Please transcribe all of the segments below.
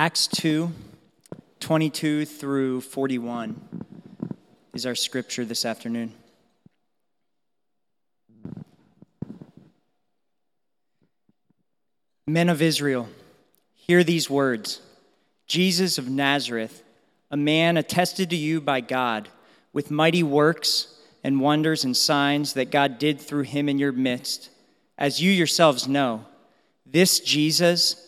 Acts 2 22 through 41 is our scripture this afternoon. Men of Israel, hear these words Jesus of Nazareth, a man attested to you by God with mighty works and wonders and signs that God did through him in your midst, as you yourselves know. This Jesus,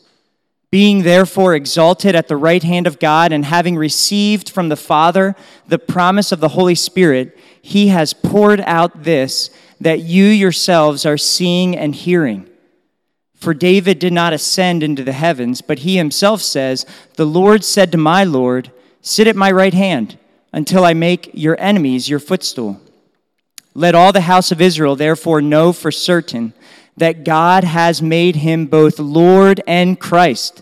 Being therefore exalted at the right hand of God, and having received from the Father the promise of the Holy Spirit, he has poured out this that you yourselves are seeing and hearing. For David did not ascend into the heavens, but he himself says, The Lord said to my Lord, Sit at my right hand until I make your enemies your footstool. Let all the house of Israel therefore know for certain that God has made him both Lord and Christ,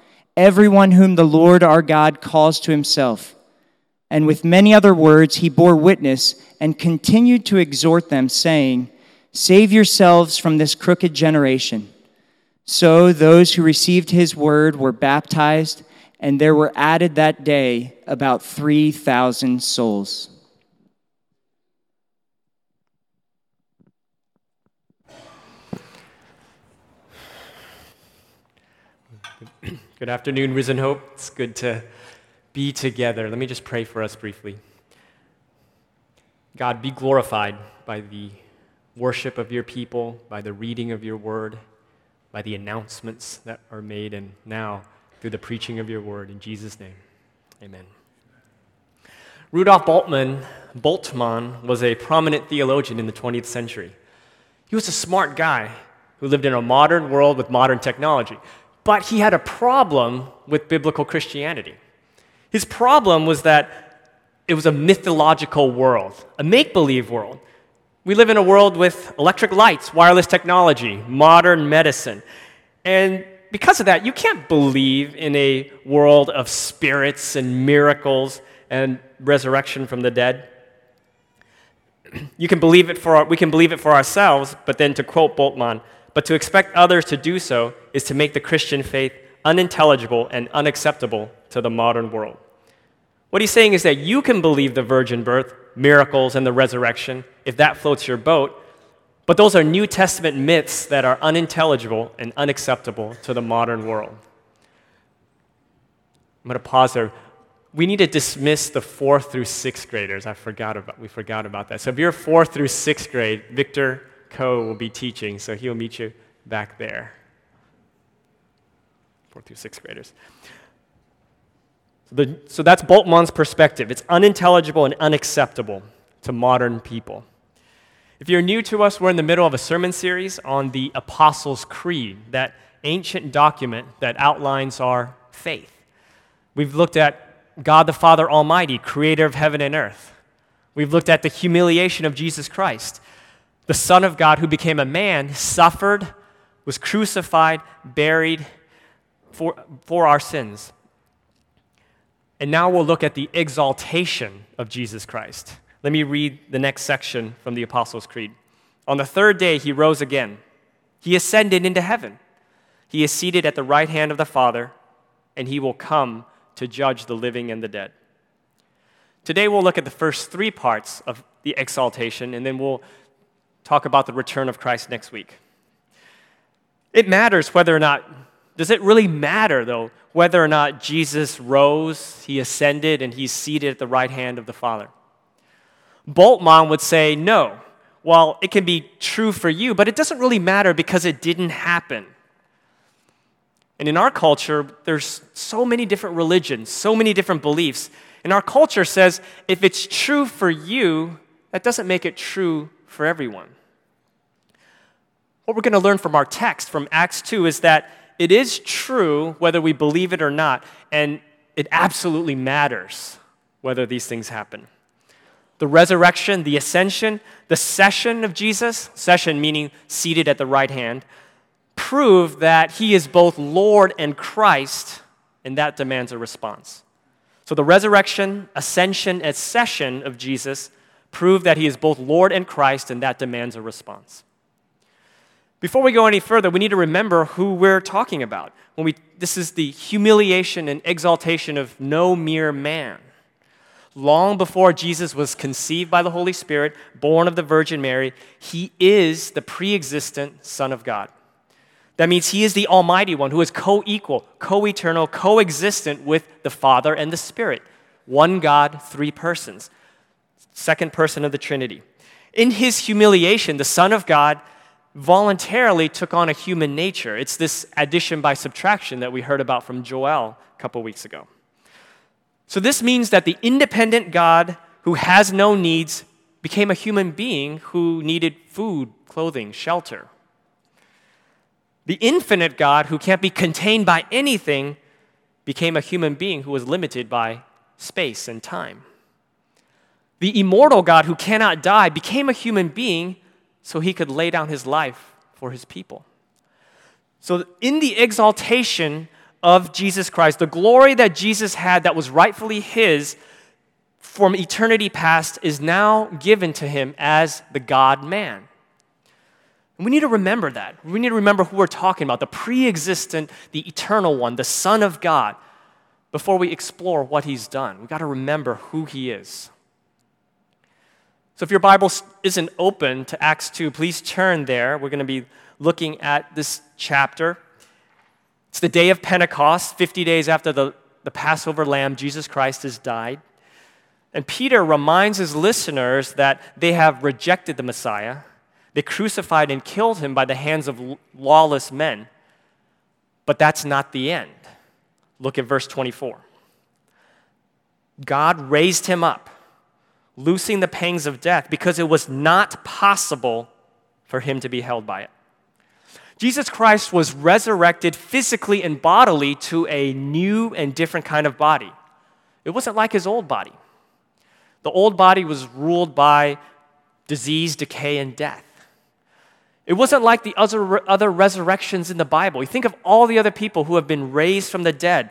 everyone whom the Lord our God calls to himself. And with many other words, he bore witness and continued to exhort them, saying, Save yourselves from this crooked generation. So those who received his word were baptized, and there were added that day about 3,000 souls. Good afternoon, Risen Hope. It's good to be together. Let me just pray for us briefly. God, be glorified by the worship of your people, by the reading of your word by the announcements that are made, and now through the preaching of your word. In Jesus' name, amen. Rudolf Bultmann, Bultmann was a prominent theologian in the 20th century. He was a smart guy who lived in a modern world with modern technology, but he had a problem with biblical Christianity. His problem was that it was a mythological world, a make believe world. We live in a world with electric lights, wireless technology, modern medicine. And because of that, you can't believe in a world of spirits and miracles and resurrection from the dead. You can believe it for, we can believe it for ourselves, but then to quote Bultmann, but to expect others to do so is to make the Christian faith unintelligible and unacceptable to the modern world. What he's saying is that you can believe the virgin birth, miracles, and the resurrection if that floats your boat, but those are New Testament myths that are unintelligible and unacceptable to the modern world. I'm going to pause there. We need to dismiss the fourth through sixth graders. I forgot about, we forgot about that. So if you're fourth through sixth grade, Victor Coe will be teaching, so he'll meet you back there. Fourth through sixth graders. The, so that's Bultmann's perspective. It's unintelligible and unacceptable to modern people. If you're new to us, we're in the middle of a sermon series on the Apostles' Creed, that ancient document that outlines our faith. We've looked at God the Father Almighty, creator of heaven and earth. We've looked at the humiliation of Jesus Christ, the Son of God who became a man, suffered, was crucified, buried for, for our sins. And now we'll look at the exaltation of Jesus Christ. Let me read the next section from the Apostles' Creed. On the third day, he rose again. He ascended into heaven. He is seated at the right hand of the Father, and he will come to judge the living and the dead. Today, we'll look at the first three parts of the exaltation, and then we'll talk about the return of Christ next week. It matters whether or not, does it really matter, though, whether or not Jesus rose, he ascended, and he's seated at the right hand of the Father? Bultmann would say, no. Well, it can be true for you, but it doesn't really matter because it didn't happen. And in our culture, there's so many different religions, so many different beliefs. And our culture says if it's true for you, that doesn't make it true for everyone. What we're going to learn from our text from Acts 2 is that it is true whether we believe it or not, and it absolutely matters whether these things happen the resurrection, the ascension, the session of Jesus, session meaning seated at the right hand, prove that he is both Lord and Christ, and that demands a response. So the resurrection, ascension, and session of Jesus prove that he is both Lord and Christ, and that demands a response. Before we go any further, we need to remember who we're talking about. When we, this is the humiliation and exaltation of no mere man long before Jesus was conceived by the Holy Spirit, born of the Virgin Mary, he is the pre existent Son of God. That means he is the Almighty One who is co equal, co eternal, co-existent with the Father and the Spirit. One God, three persons. Second person of the Trinity. In his humiliation, the Son of God voluntarily took on a human nature. It's this addition by subtraction that we heard about from Joel a couple weeks ago. So, this means that the independent God who has no needs became a human being who needed food, clothing, shelter. The infinite God who can't be contained by anything became a human being who was limited by space and time. The immortal God who cannot die became a human being so he could lay down his life for his people. So, in the exaltation of Jesus Christ, the glory that Jesus had that was rightfully his from eternity past is now given to him as the God man. We need to remember that. We need to remember who we're talking about the pre existent, the eternal one, the Son of God, before we explore what he's done. We've got to remember who he is. So if your Bible isn't open to Acts 2, please turn there. We're going to be looking at this chapter. It's the day of Pentecost, 50 days after the, the Passover lamb, Jesus Christ has died. And Peter reminds his listeners that they have rejected the Messiah. They crucified and killed him by the hands of lawless men. But that's not the end. Look at verse 24. God raised him up, loosing the pangs of death, because it was not possible for him to be held by it. Jesus Christ was resurrected physically and bodily to a new and different kind of body. It wasn't like his old body. The old body was ruled by disease, decay, and death. It wasn't like the other, other resurrections in the Bible. You think of all the other people who have been raised from the dead.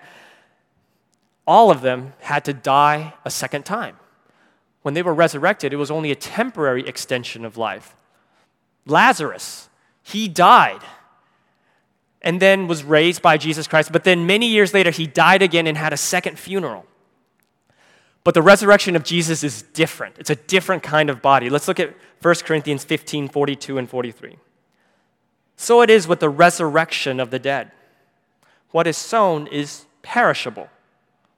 All of them had to die a second time. When they were resurrected, it was only a temporary extension of life. Lazarus, he died and then was raised by Jesus Christ. But then many years later, he died again and had a second funeral. But the resurrection of Jesus is different. It's a different kind of body. Let's look at 1 Corinthians 15 42 and 43. So it is with the resurrection of the dead. What is sown is perishable,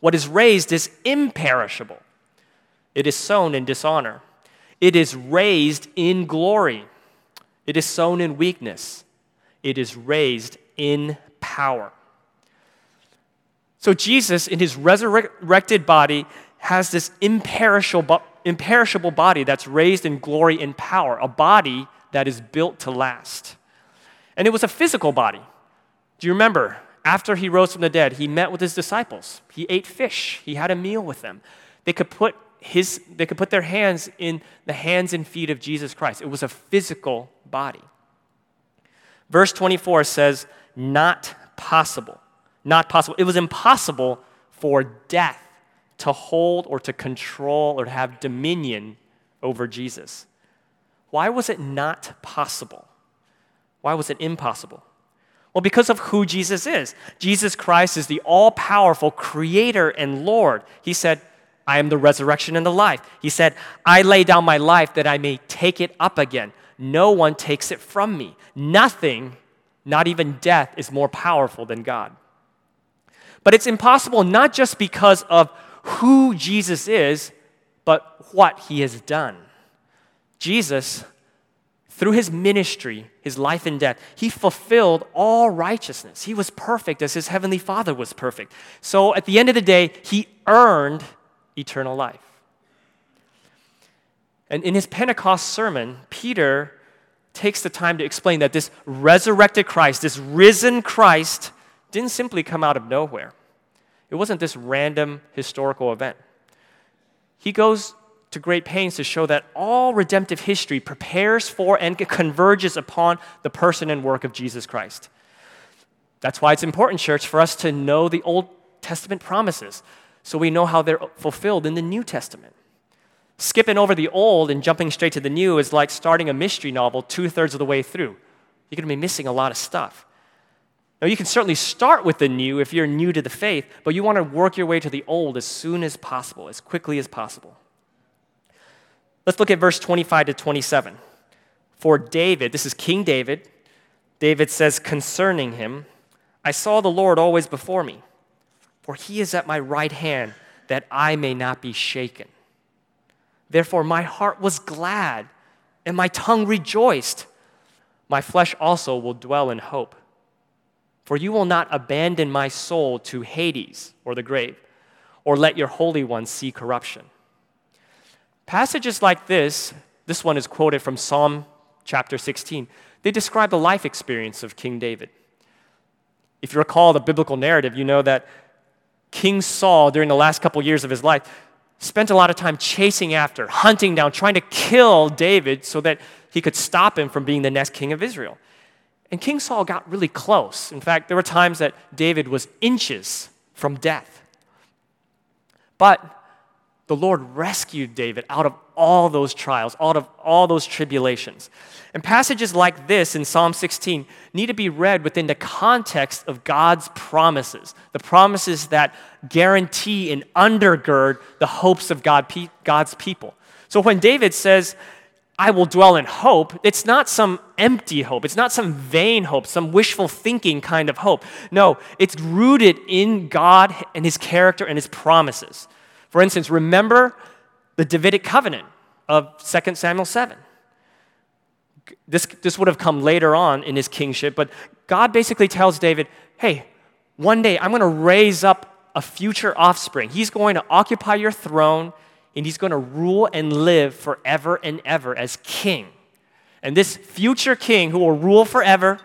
what is raised is imperishable. It is sown in dishonor, it is raised in glory. It is sown in weakness, it is raised in power. So, Jesus, in his resurrected body, has this imperishable, imperishable body that's raised in glory and power, a body that is built to last. And it was a physical body. Do you remember? After he rose from the dead, he met with his disciples. He ate fish. He had a meal with them. They could put his they could put their hands in the hands and feet of Jesus Christ. It was a physical body. Verse 24 says, not possible. Not possible. It was impossible for death to hold or to control or to have dominion over Jesus. Why was it not possible? Why was it impossible? Well, because of who Jesus is. Jesus Christ is the all powerful creator and Lord. He said, I am the resurrection and the life. He said, I lay down my life that I may take it up again. No one takes it from me. Nothing, not even death, is more powerful than God. But it's impossible not just because of who Jesus is, but what he has done. Jesus, through his ministry, his life and death, he fulfilled all righteousness. He was perfect as his heavenly Father was perfect. So at the end of the day, he earned eternal life. And in his Pentecost sermon, Peter takes the time to explain that this resurrected Christ, this risen Christ, didn't simply come out of nowhere. It wasn't this random historical event. He goes to great pains to show that all redemptive history prepares for and converges upon the person and work of Jesus Christ. That's why it's important, church, for us to know the Old Testament promises so we know how they're fulfilled in the New Testament. Skipping over the old and jumping straight to the new is like starting a mystery novel two thirds of the way through. You're going to be missing a lot of stuff. Now, you can certainly start with the new if you're new to the faith, but you want to work your way to the old as soon as possible, as quickly as possible. Let's look at verse 25 to 27. For David, this is King David, David says concerning him, I saw the Lord always before me for he is at my right hand, that I may not be shaken. Therefore, my heart was glad, and my tongue rejoiced. My flesh also will dwell in hope. For you will not abandon my soul to Hades or the grave, or let your Holy One see corruption. Passages like this, this one is quoted from Psalm chapter 16, they describe the life experience of King David. If you recall the biblical narrative, you know that King Saul, during the last couple years of his life, spent a lot of time chasing after, hunting down, trying to kill David so that he could stop him from being the next king of Israel. And King Saul got really close. In fact, there were times that David was inches from death. But the Lord rescued David out of all those trials, out of all those tribulations. And passages like this in Psalm 16 need to be read within the context of God's promises, the promises that guarantee and undergird the hopes of God, God's people. So when David says, I will dwell in hope, it's not some empty hope. It's not some vain hope, some wishful thinking kind of hope. No, it's rooted in God and his character and his promises. For instance, remember the Davidic covenant of 2 Samuel 7. This, this would have come later on in his kingship, but God basically tells David, hey, one day I'm going to raise up a future offspring. He's going to occupy your throne and he's going to rule and live forever and ever as king. And this future king who will rule forever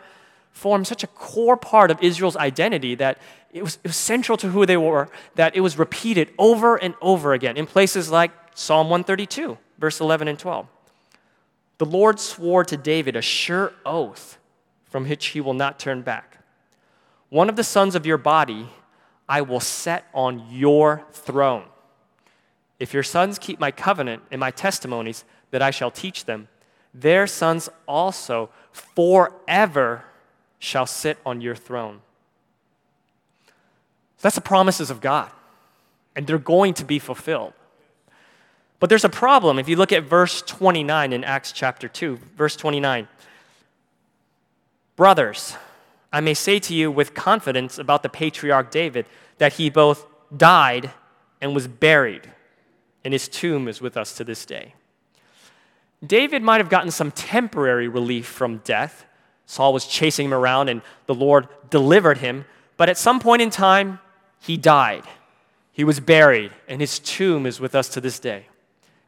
formed such a core part of Israel's identity that it was, it was central to who they were, that it was repeated over and over again in places like Psalm 132, verse 11 and 12. The Lord swore to David a sure oath from which he will not turn back. One of the sons of your body I will set on your throne. If your sons keep my covenant and my testimonies that I shall teach them, their sons also forever shall sit on your throne. That's the promises of God, and they're going to be fulfilled. But there's a problem. If you look at verse 29 in Acts chapter 2, verse 29. Brothers, I may say to you with confidence about the patriarch David that he both died and was buried, and his tomb is with us to this day. David might have gotten some temporary relief from death. Saul was chasing him around, and the Lord delivered him. But at some point in time, he died. He was buried, and his tomb is with us to this day.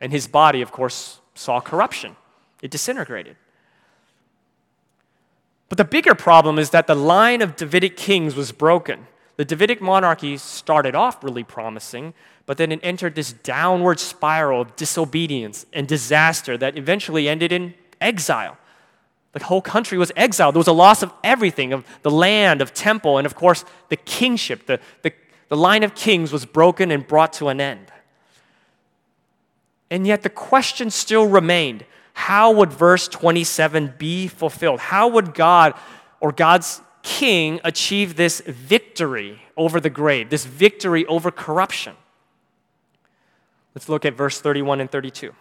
And his body, of course, saw corruption, it disintegrated. But the bigger problem is that the line of Davidic kings was broken. The Davidic monarchy started off really promising, but then it entered this downward spiral of disobedience and disaster that eventually ended in exile. The whole country was exiled. There was a loss of everything of the land, of temple, and of course, the kingship. The, the, the line of kings was broken and brought to an end. And yet, the question still remained how would verse 27 be fulfilled? How would God or God's king achieve this victory over the grave, this victory over corruption? Let's look at verse 31 and 32.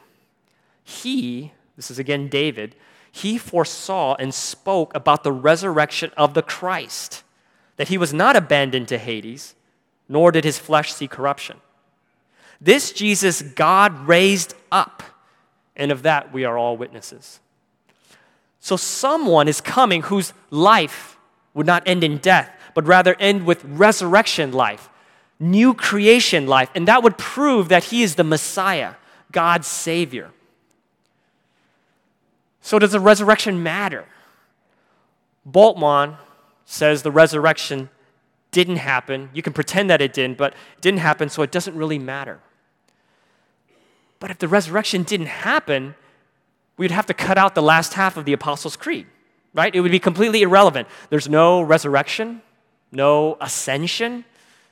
He, this is again David, he foresaw and spoke about the resurrection of the Christ, that he was not abandoned to Hades, nor did his flesh see corruption. This Jesus God raised up, and of that we are all witnesses. So someone is coming whose life would not end in death, but rather end with resurrection life, new creation life, and that would prove that he is the Messiah, God's Savior. So, does the resurrection matter? Bultmann says the resurrection didn't happen. You can pretend that it didn't, but it didn't happen, so it doesn't really matter. But if the resurrection didn't happen, we'd have to cut out the last half of the Apostles' Creed, right? It would be completely irrelevant. There's no resurrection, no ascension,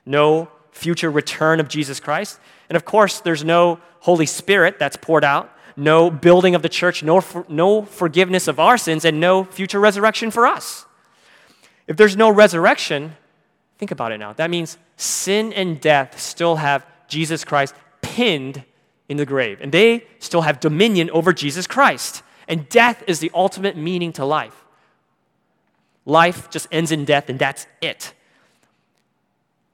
no future return of Jesus Christ. And of course, there's no Holy Spirit that's poured out no building of the church, no, for, no forgiveness of our sins, and no future resurrection for us. If there's no resurrection, think about it now. That means sin and death still have Jesus Christ pinned in the grave, and they still have dominion over Jesus Christ. And death is the ultimate meaning to life. Life just ends in death, and that's it.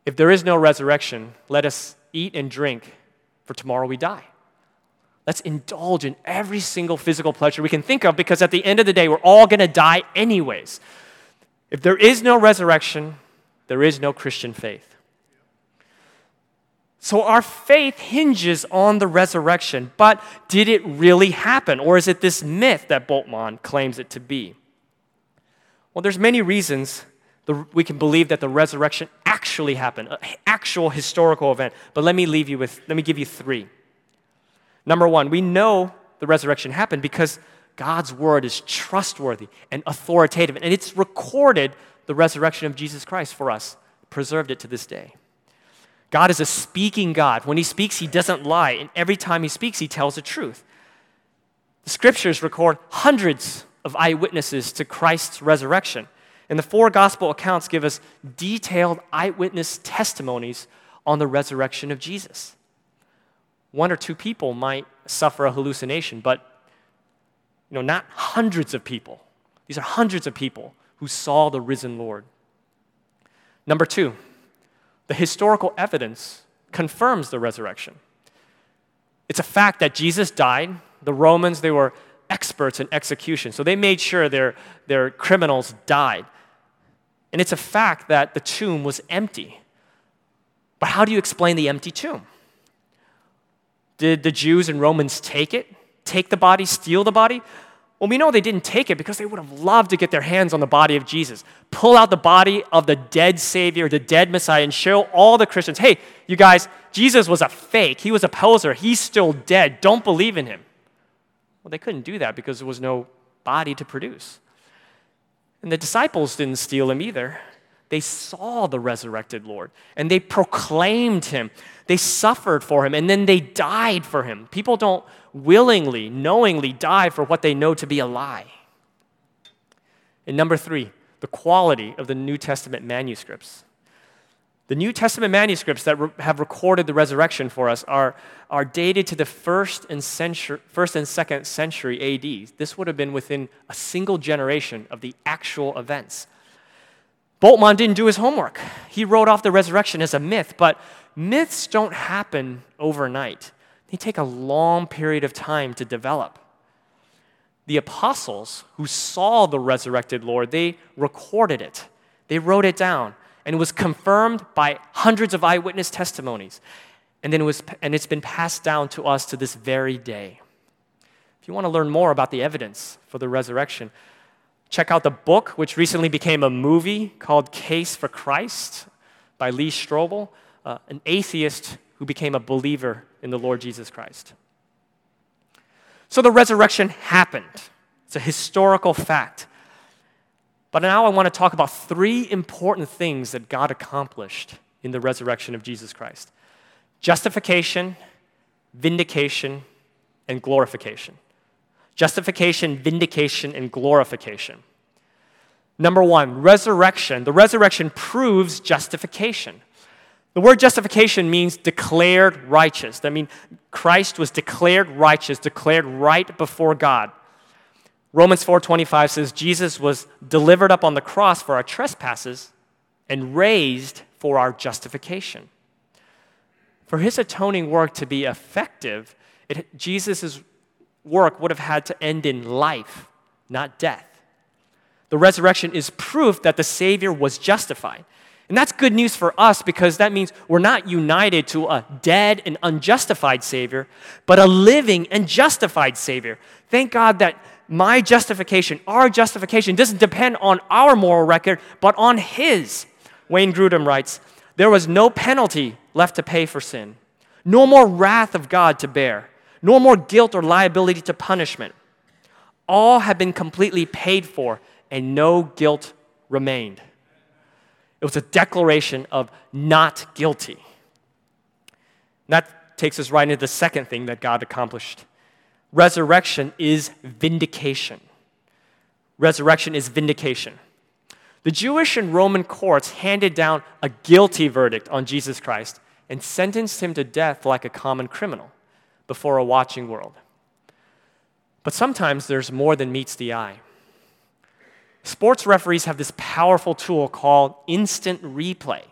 If there is no resurrection, let us eat and drink, for tomorrow we die. Let's indulge in every single physical pleasure we can think of because at the end of the day, we're all going to die anyways. If there is no resurrection, there is no Christian faith. So our faith hinges on the resurrection, but did it really happen? Or is it this myth that Bultmann claims it to be? Well, there's many reasons we can believe that the resurrection actually happened, an actual historical event. But let me leave you with, let me give you three. Number one, we know the resurrection happened because God's word is trustworthy and authoritative, and it's recorded the resurrection of Jesus Christ for us, preserved it to this day. God is a speaking God. When he speaks, he doesn't lie, and every time he speaks, he tells the truth. The scriptures record hundreds of eyewitnesses to Christ's resurrection, and the four gospel accounts give us detailed eyewitness testimonies on the resurrection of Jesus one or two people might suffer a hallucination, but you know, not hundreds of people. These are hundreds of people who saw the risen Lord. Number two, the historical evidence confirms the resurrection. It's a fact that Jesus died. The Romans, they were experts in execution, so they made sure their, their criminals died. And it's a fact that the tomb was empty. But how do you explain the empty tomb? Did the Jews and Romans take it? Take the body, steal the body? Well, we know they didn't take it because they would have loved to get their hands on the body of Jesus. Pull out the body of the dead Savior, the dead Messiah, and show all the Christians hey, you guys, Jesus was a fake. He was a poser. He's still dead. Don't believe in him. Well, they couldn't do that because there was no body to produce. And the disciples didn't steal him either. They saw the resurrected Lord and they proclaimed him. They suffered for him and then they died for him. People don't willingly, knowingly die for what they know to be a lie. And number three, the quality of the New Testament manuscripts. The New Testament manuscripts that re- have recorded the resurrection for us are, are dated to the first and, century, first and second century AD. This would have been within a single generation of the actual events. Bultmann didn't do his homework. He wrote off the resurrection as a myth, but myths don't happen overnight. They take a long period of time to develop. The apostles who saw the resurrected Lord, they recorded it. They wrote it down. and it was confirmed by hundreds of eyewitness testimonies. And then it was and it's been passed down to us to this very day. If you want to learn more about the evidence for the resurrection, check out the book which recently became a movie called Case for Christ by Lee Strobel, uh, an atheist who became a believer in the Lord Jesus Christ. So the resurrection happened. It's a historical fact. But now I want to talk about three important things that God accomplished in the resurrection of Jesus Christ justification, vindication, and glorification. Justification, vindication, and glorification. Number one, resurrection. The resurrection proves justification. The word justification means declared righteous. That means Christ was declared righteous, declared right before God. Romans 4:25 says Jesus was delivered up on the cross for our trespasses and raised for our justification. For his atoning work to be effective, Jesus' work would have had to end in life, not death. The resurrection is proof that the Savior was justified. And that's good news for us because that means we're not united to a dead and unjustified Savior, but a living and justified Savior. Thank God that my justification, our justification, doesn't depend on our moral record, but on His. Wayne Grudem writes There was no penalty left to pay for sin, no more wrath of God to bear, no more guilt or liability to punishment. All have been completely paid for, and no guilt remained. It was a declaration of not guilty. that takes us right into the second thing that God accomplished resurrection is vindication. Resurrection is vindication. The Jewish and Roman courts handed down a guilty verdict on Jesus Christ and sentenced him to death like a common criminal before a watching world. But sometimes there's more than meets the eye. Sports referees have this powerful tool called instant replay.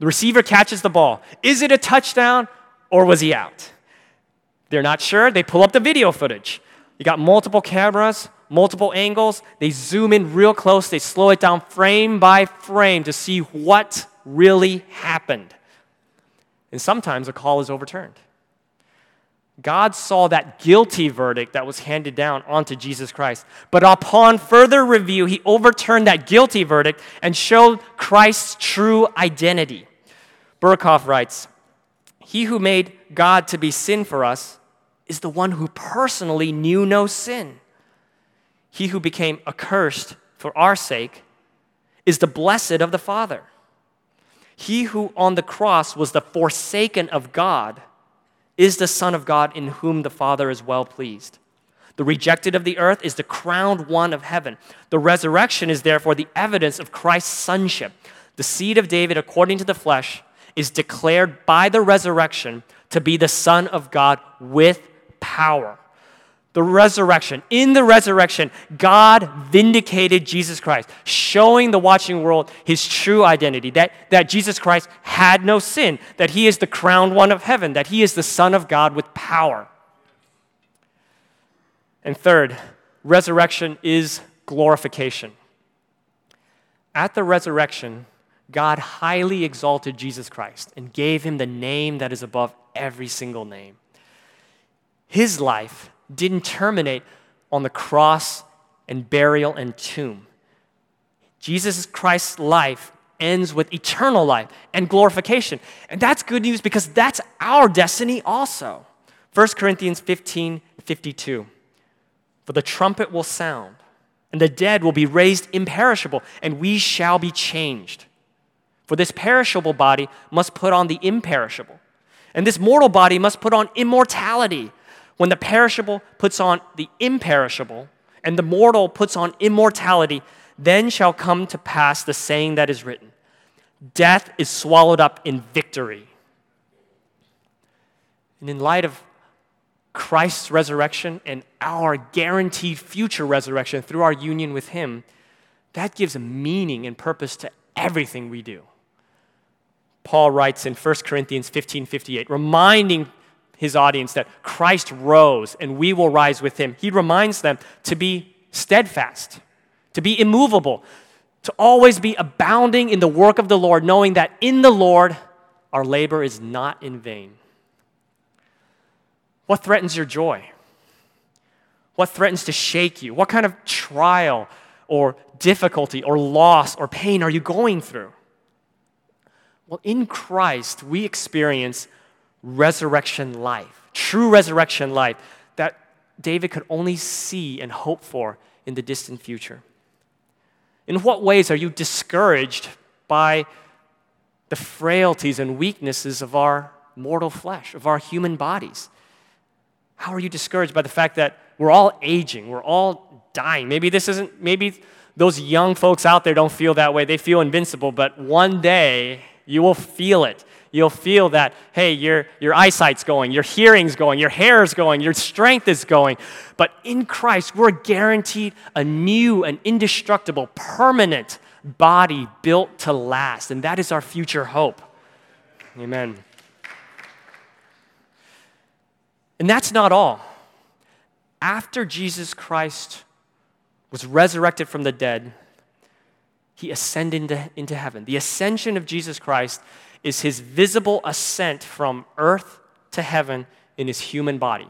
The receiver catches the ball. Is it a touchdown or was he out? They're not sure. They pull up the video footage. You got multiple cameras, multiple angles. They zoom in real close. They slow it down frame by frame to see what really happened. And sometimes a call is overturned. God saw that guilty verdict that was handed down onto Jesus Christ. But upon further review, he overturned that guilty verdict and showed Christ's true identity. Berkhof writes He who made God to be sin for us is the one who personally knew no sin. He who became accursed for our sake is the blessed of the Father. He who on the cross was the forsaken of God is the Son of God in whom the Father is well pleased. The rejected of the earth is the crowned one of heaven. The resurrection is therefore the evidence of Christ's sonship. The seed of David, according to the flesh, is declared by the resurrection to be the Son of God with power the resurrection. In the resurrection, God vindicated Jesus Christ, showing the watching world his true identity that, that Jesus Christ had no sin, that he is the crowned one of heaven, that he is the Son of God with power. And third, resurrection is glorification. At the resurrection, God highly exalted Jesus Christ and gave him the name that is above every single name. His life didn't terminate on the cross and burial and tomb. Jesus Christ's life ends with eternal life and glorification. And that's good news because that's our destiny also. 1 Corinthians 15 52. For the trumpet will sound, and the dead will be raised imperishable, and we shall be changed. For this perishable body must put on the imperishable, and this mortal body must put on immortality. When the perishable puts on the imperishable, and the mortal puts on immortality, then shall come to pass the saying that is written Death is swallowed up in victory. And in light of Christ's resurrection and our guaranteed future resurrection through our union with Him, that gives meaning and purpose to everything we do. Paul writes in 1 Corinthians 15 58, reminding his audience that Christ rose and we will rise with him. He reminds them to be steadfast, to be immovable, to always be abounding in the work of the Lord, knowing that in the Lord our labor is not in vain. What threatens your joy? What threatens to shake you? What kind of trial or difficulty or loss or pain are you going through? Well, in Christ, we experience resurrection life, true resurrection life that David could only see and hope for in the distant future. In what ways are you discouraged by the frailties and weaknesses of our mortal flesh, of our human bodies? How are you discouraged by the fact that we're all aging, we're all dying? Maybe this isn't, maybe those young folks out there don't feel that way. They feel invincible, but one day you will feel it. You'll feel that, hey, your, your eyesight's going, your hearing's going, your hair's going, your strength is going. But in Christ, we're guaranteed a new and indestructible, permanent body built to last. And that is our future hope. Amen. And that's not all. After Jesus Christ was resurrected from the dead, he ascended into, into heaven. The ascension of Jesus Christ is his visible ascent from earth to heaven in his human body.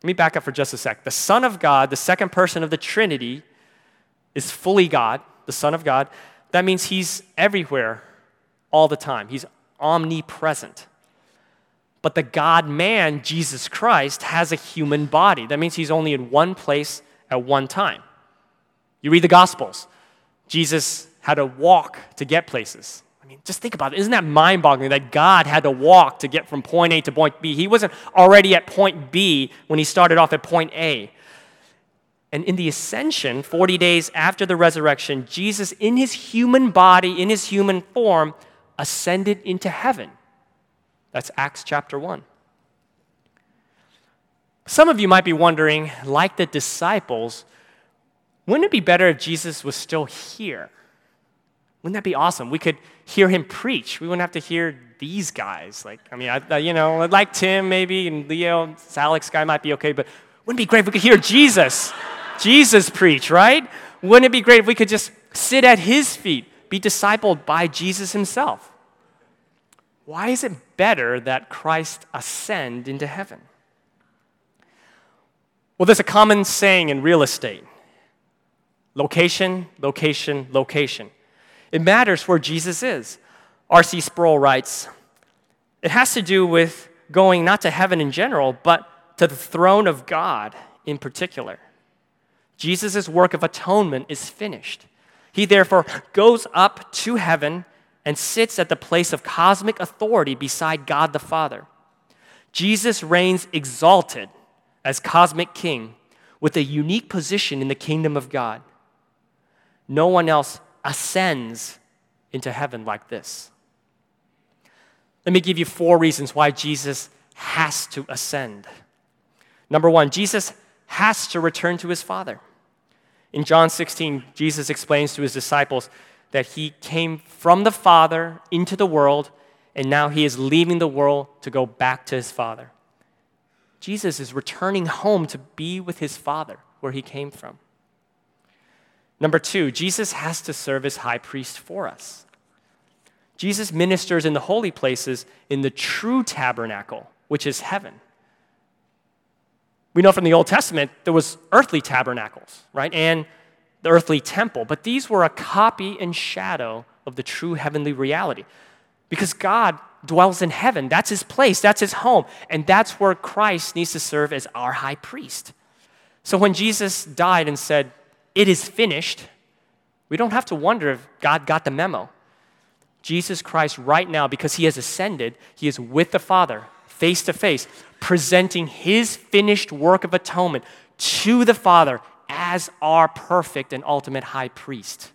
Let me back up for just a sec. The Son of God, the second person of the Trinity, is fully God, the Son of God. That means he's everywhere all the time, he's omnipresent. But the God man, Jesus Christ, has a human body. That means he's only in one place at one time. You read the Gospels, Jesus had to walk to get places. I mean, just think about it. Isn't that mind boggling that God had to walk to get from point A to point B? He wasn't already at point B when he started off at point A. And in the ascension, 40 days after the resurrection, Jesus, in his human body, in his human form, ascended into heaven. That's Acts chapter 1. Some of you might be wondering, like the disciples, wouldn't it be better if Jesus was still here? Wouldn't that be awesome? We could hear him preach. We wouldn't have to hear these guys. Like, I mean, I, you know, like Tim maybe and Leo, Alex guy might be okay, but wouldn't it be great if we could hear Jesus, Jesus preach, right? Wouldn't it be great if we could just sit at his feet, be discipled by Jesus himself? Why is it better that Christ ascend into heaven? Well, there's a common saying in real estate location, location, location. It matters where Jesus is. R.C. Sproul writes It has to do with going not to heaven in general, but to the throne of God in particular. Jesus' work of atonement is finished. He therefore goes up to heaven and sits at the place of cosmic authority beside God the Father. Jesus reigns exalted as cosmic king with a unique position in the kingdom of God. No one else ascends into heaven like this. Let me give you four reasons why Jesus has to ascend. Number one, Jesus has to return to his Father. In John 16, Jesus explains to his disciples that he came from the Father into the world, and now he is leaving the world to go back to his Father. Jesus is returning home to be with his Father, where he came from. Number two, Jesus has to serve as high priest for us. Jesus ministers in the holy places in the true tabernacle, which is heaven. We know from the Old Testament there was earthly tabernacles, right? And the earthly temple, but these were a copy and shadow of the true heavenly reality. Because God dwells in heaven, that's his place, that's his home, and that's where Christ needs to serve as our high priest. So when Jesus died and said, it is finished, we don't have to wonder if God got the memo. Jesus Christ, right now, because he has ascended, he is with the Father, face to face, presenting his finished work of atonement to the Father as our perfect and ultimate high priest.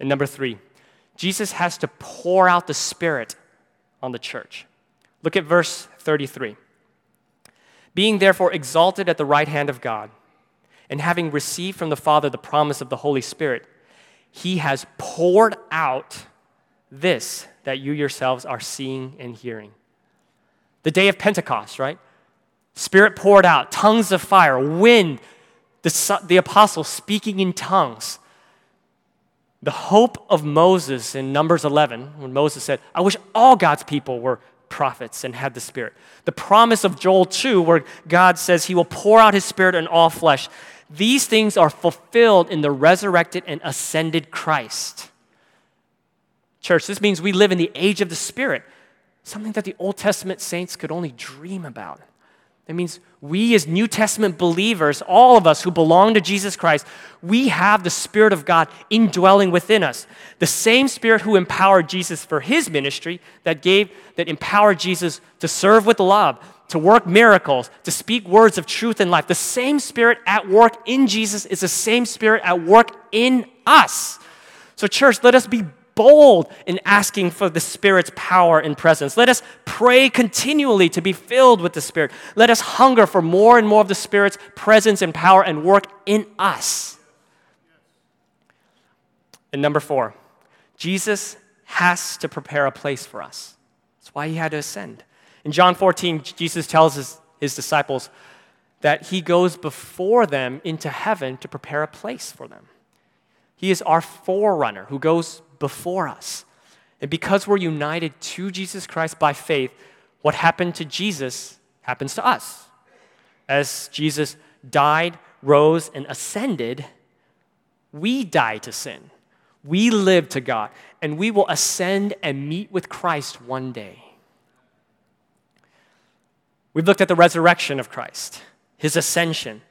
And number three, Jesus has to pour out the Spirit on the church. Look at verse 33. Being therefore exalted at the right hand of God, and having received from the Father the promise of the Holy Spirit, he has poured out this that you yourselves are seeing and hearing. The day of Pentecost, right? Spirit poured out, tongues of fire, wind, the, the apostles speaking in tongues. The hope of Moses in Numbers 11, when Moses said, I wish all God's people were prophets and had the Spirit. The promise of Joel 2, where God says he will pour out his Spirit on all flesh. These things are fulfilled in the resurrected and ascended Christ. Church, this means we live in the age of the Spirit, something that the Old Testament saints could only dream about. That means we, as New Testament believers, all of us who belong to Jesus Christ, we have the Spirit of God indwelling within us. The same Spirit who empowered Jesus for his ministry, that gave, that empowered Jesus to serve with love, to work miracles, to speak words of truth and life. The same Spirit at work in Jesus is the same Spirit at work in us. So, church, let us be bold in asking for the Spirit's power and presence. Let us pray continually to be filled with the Spirit. Let us hunger for more and more of the Spirit's presence and power and work in us. And number four, Jesus has to prepare a place for us. That's why he had to ascend. In John 14, Jesus tells his, his disciples that he goes before them into heaven to prepare a place for them. He is our forerunner who goes before us. And because we're united to Jesus Christ by faith, what happened to Jesus happens to us. As Jesus died, rose, and ascended, we die to sin. We live to God, and we will ascend and meet with Christ one day. We've looked at the resurrection of Christ, his ascension.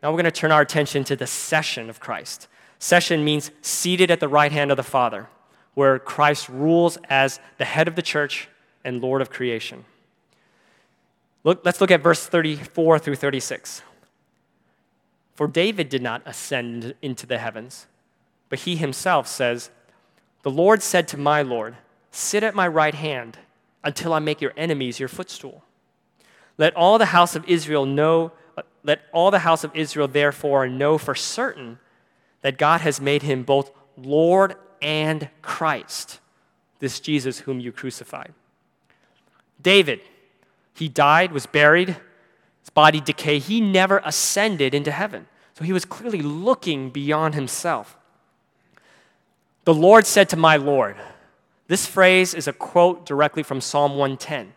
Now we're going to turn our attention to the session of Christ. Session means seated at the right hand of the Father, where Christ rules as the head of the church and Lord of creation. Look, let's look at verse 34 through 36. For David did not ascend into the heavens, but he himself says, The Lord said to my Lord, Sit at my right hand until I make your enemies your footstool. Let all the house of Israel know, let all the house of Israel therefore know for certain that God has made him both Lord and Christ, this Jesus whom you crucified. David, he died, was buried, his body decayed. He never ascended into heaven. So he was clearly looking beyond himself. The Lord said to my Lord, this phrase is a quote directly from Psalm 110.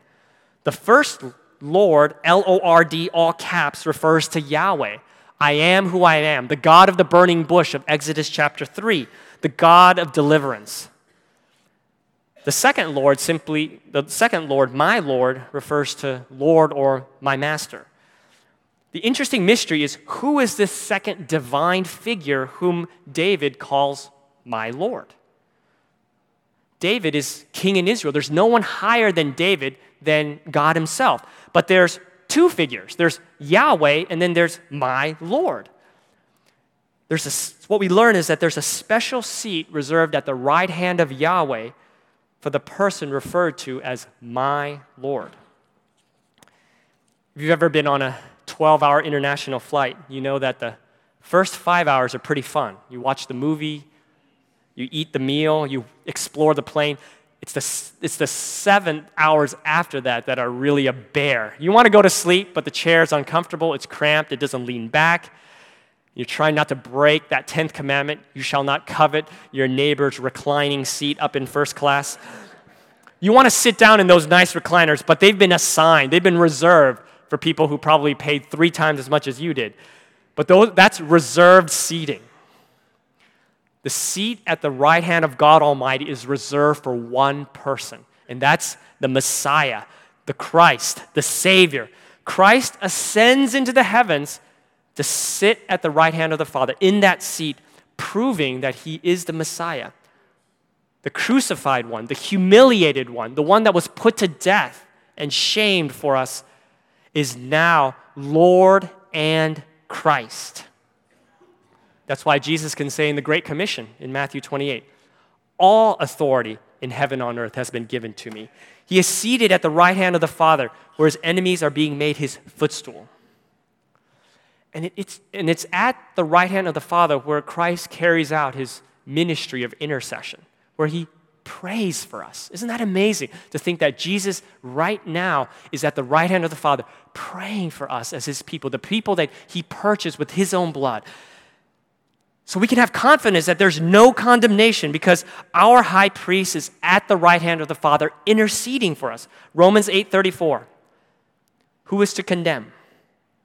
The first Lord, L O R D, all caps, refers to Yahweh. I am who I am, the God of the burning bush of Exodus chapter 3, the God of deliverance. The second Lord simply, the second Lord, my Lord, refers to Lord or my master. The interesting mystery is who is this second divine figure whom David calls my Lord? David is king in Israel. There's no one higher than David than God himself. But there's two figures there's Yahweh, and then there's my Lord. There's a, what we learn is that there's a special seat reserved at the right hand of Yahweh for the person referred to as my Lord. If you've ever been on a 12 hour international flight, you know that the first five hours are pretty fun. You watch the movie, you eat the meal, you explore the plane. It's the, it's the seven hours after that that are really a bear. You want to go to sleep, but the chair is uncomfortable, it's cramped, it doesn't lean back. You're trying not to break that 10th commandment you shall not covet your neighbor's reclining seat up in first class. You want to sit down in those nice recliners, but they've been assigned, they've been reserved for people who probably paid three times as much as you did. But those, that's reserved seating. The seat at the right hand of God Almighty is reserved for one person, and that's the Messiah, the Christ, the Savior. Christ ascends into the heavens to sit at the right hand of the Father in that seat, proving that he is the Messiah, the crucified one, the humiliated one, the one that was put to death and shamed for us, is now Lord and Christ. That's why Jesus can say in the Great Commission in Matthew 28 All authority in heaven on earth has been given to me. He is seated at the right hand of the Father, where his enemies are being made his footstool. And, it's, and it's at the right hand of the Father where Christ carries out his ministry of intercession, where he prays for us. Isn't that amazing to think that Jesus right now is at the right hand of the Father praying for us as his people, the people that he purchased with his own blood? So we can have confidence that there's no condemnation because our high priest is at the right hand of the Father interceding for us. Romans 8:34. Who is to condemn?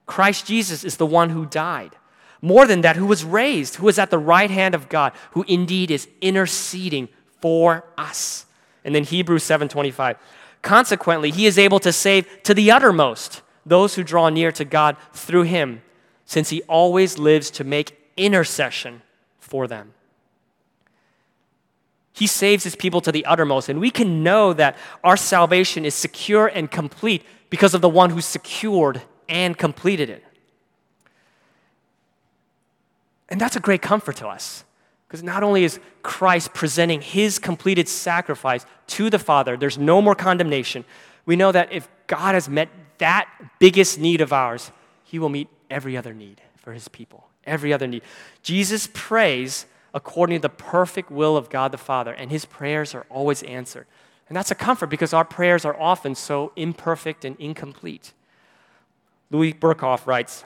Christ Jesus is the one who died. More than that, who was raised, who is at the right hand of God, who indeed is interceding for us. And then Hebrews 7:25. Consequently, he is able to save to the uttermost those who draw near to God through him, since he always lives to make intercession for them. He saves his people to the uttermost, and we can know that our salvation is secure and complete because of the one who secured and completed it. And that's a great comfort to us. Because not only is Christ presenting his completed sacrifice to the Father, there's no more condemnation. We know that if God has met that biggest need of ours, he will meet every other need for his people every other need. Jesus prays according to the perfect will of God the Father, and his prayers are always answered. And that's a comfort because our prayers are often so imperfect and incomplete. Louis Berkhof writes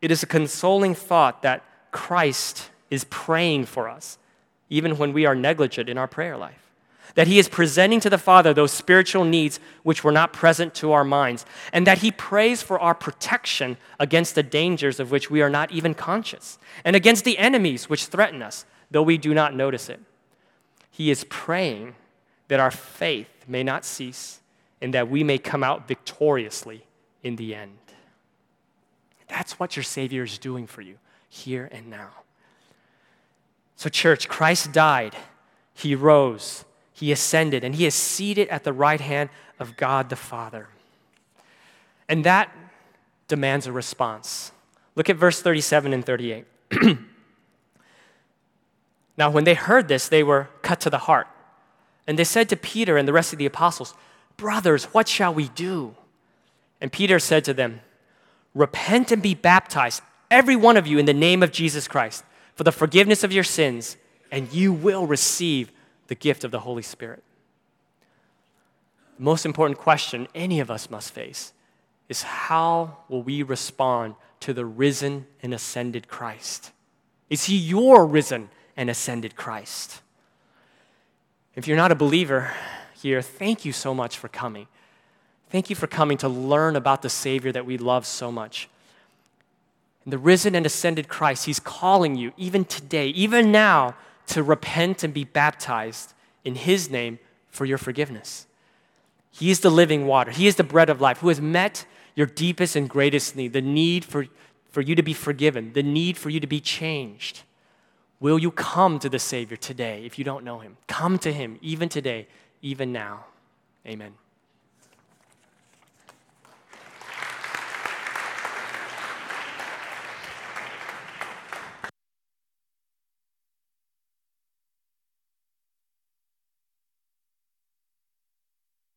It is a consoling thought that Christ is praying for us, even when we are negligent in our prayer life that He is presenting to the Father those spiritual needs which were not present to our minds, and that He prays for our protection against the dangers of which we are not even conscious, and against the enemies which threaten us, though we do not notice it. He is praying that our faith may not cease and that we may come out victoriously in the end. That's what your Savior is doing for you here and now. So, church, Christ died, He rose he ascended and he is seated at the right hand of God the Father. And that demands a response. Look at verse 37 and 38. now, when they heard this, they were cut to the heart. And they said to Peter and the rest of the apostles, Brothers, what shall we do? And Peter said to them, Repent and be baptized, every one of you, in the name of Jesus Christ, for the forgiveness of your sins, and you will receive the gift of the Holy Spirit. The most important question any of us must face is how will we respond to the risen and ascended Christ? Is he your risen and ascended Christ? If you're not a believer here, thank you so much for coming. Thank you for coming to learn about the Savior that we love so much. And the risen and ascended Christ, He's calling you, even today, even now, to repent and be baptized in His name for your forgiveness. He is the living water, He is the bread of life who has met your deepest and greatest need the need for, for you to be forgiven, the need for you to be changed. Will you come to the Savior today if you don't know Him? Come to Him even today, even now. Amen.